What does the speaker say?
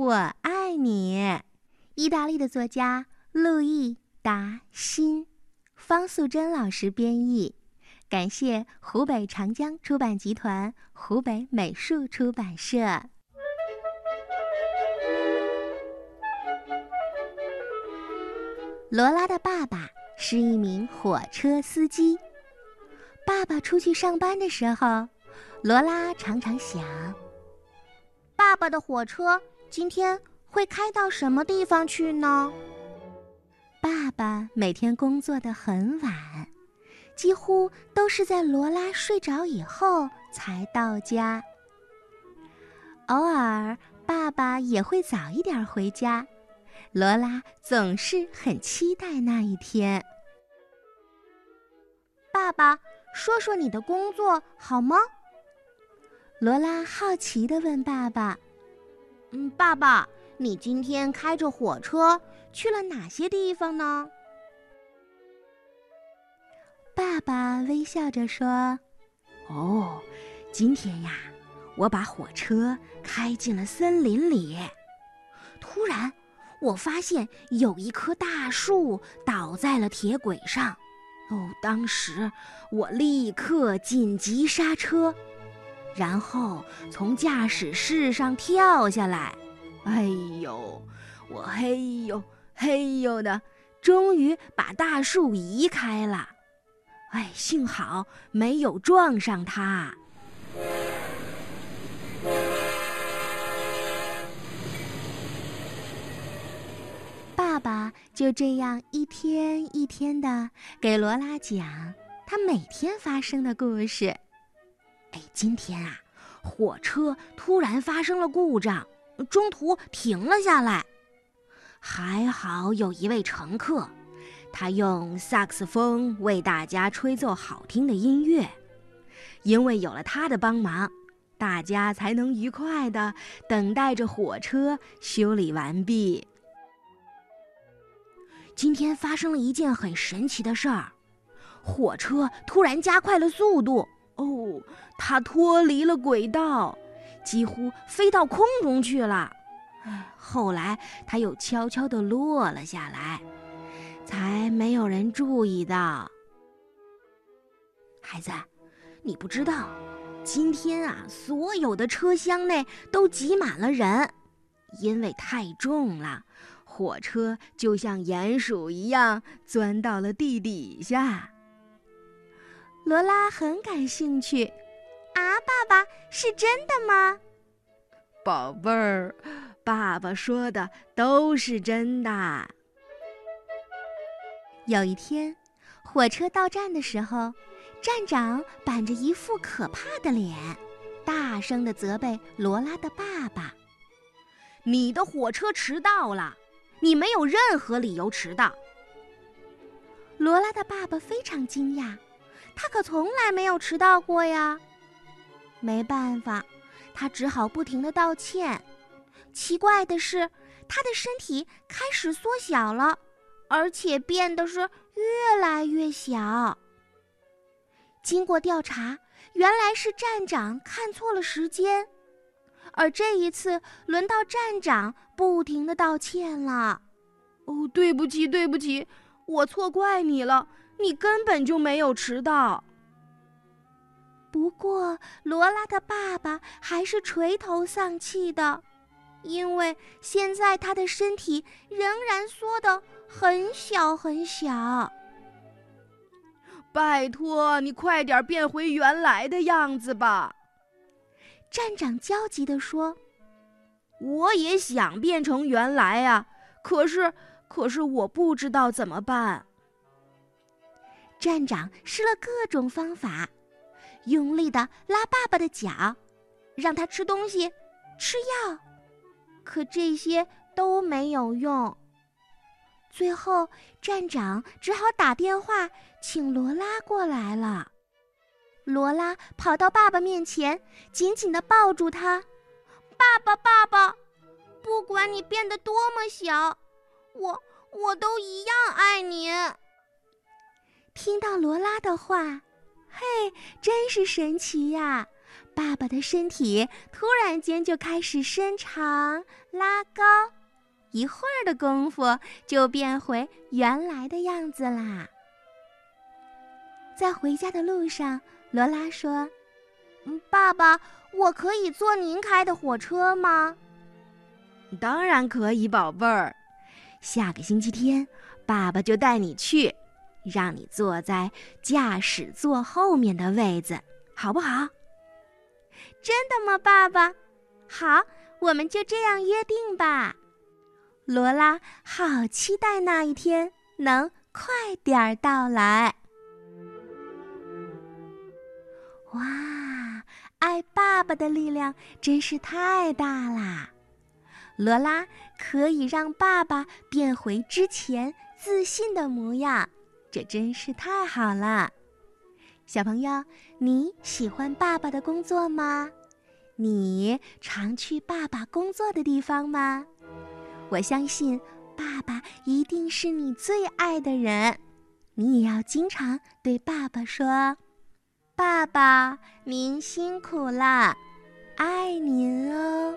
我爱你。意大利的作家路易·达新，方素珍老师编译。感谢湖北长江出版集团、湖北美术出版社。罗拉的爸爸是一名火车司机。爸爸出去上班的时候，罗拉常常想：爸爸的火车今天会开到什么地方去呢？爸爸每天工作的很晚，几乎都是在罗拉睡着以后才到家。偶尔，爸爸也会早一点回家。罗拉总是很期待那一天。爸爸，说说你的工作好吗？罗拉好奇地问爸爸：“嗯，爸爸，你今天开着火车去了哪些地方呢？”爸爸微笑着说：“哦，今天呀，我把火车开进了森林里。突然。”我发现有一棵大树倒在了铁轨上，哦，当时我立刻紧急刹车，然后从驾驶室上跳下来。哎呦，我嘿呦嘿呦的，终于把大树移开了。哎，幸好没有撞上它。爸就这样一天一天的给罗拉讲他每天发生的故事。哎，今天啊，火车突然发生了故障，中途停了下来。还好有一位乘客，他用萨克斯风为大家吹奏好听的音乐。因为有了他的帮忙，大家才能愉快的等待着火车修理完毕。今天发生了一件很神奇的事儿，火车突然加快了速度。哦，它脱离了轨道，几乎飞到空中去了。后来它又悄悄地落了下来，才没有人注意到。孩子，你不知道，今天啊，所有的车厢内都挤满了人，因为太重了。火车就像鼹鼠一样钻到了地底下。罗拉很感兴趣，啊，爸爸是真的吗？宝贝儿，爸爸说的都是真的。有一天，火车到站的时候，站长板着一副可怕的脸，大声的责备罗拉的爸爸：“你的火车迟到了。”你没有任何理由迟到。罗拉的爸爸非常惊讶，他可从来没有迟到过呀。没办法，他只好不停的道歉。奇怪的是，他的身体开始缩小了，而且变得是越来越小。经过调查，原来是站长看错了时间。而这一次，轮到站长不停的道歉了。哦，对不起，对不起，我错怪你了。你根本就没有迟到。不过，罗拉的爸爸还是垂头丧气的，因为现在他的身体仍然缩得很小很小。拜托，你快点变回原来的样子吧。站长焦急地说：“我也想变成原来啊，可是，可是我不知道怎么办。”站长试了各种方法，用力地拉爸爸的脚，让他吃东西、吃药，可这些都没有用。最后，站长只好打电话请罗拉过来了。罗拉跑到爸爸面前，紧紧地抱住他。爸爸，爸爸，不管你变得多么小，我我都一样爱你。听到罗拉的话，嘿，真是神奇呀！爸爸的身体突然间就开始伸长、拉高，一会儿的功夫就变回原来的样子啦。在回家的路上，罗拉说：“嗯，爸爸，我可以坐您开的火车吗？”“当然可以，宝贝儿。下个星期天，爸爸就带你去，让你坐在驾驶座后面的位子，好不好？”“真的吗，爸爸？”“好，我们就这样约定吧。”罗拉好期待那一天能快点儿到来。哇，爱爸爸的力量真是太大啦！罗拉可以让爸爸变回之前自信的模样，这真是太好了。小朋友，你喜欢爸爸的工作吗？你常去爸爸工作的地方吗？我相信爸爸一定是你最爱的人，你也要经常对爸爸说。爸爸，您辛苦了，爱您哦。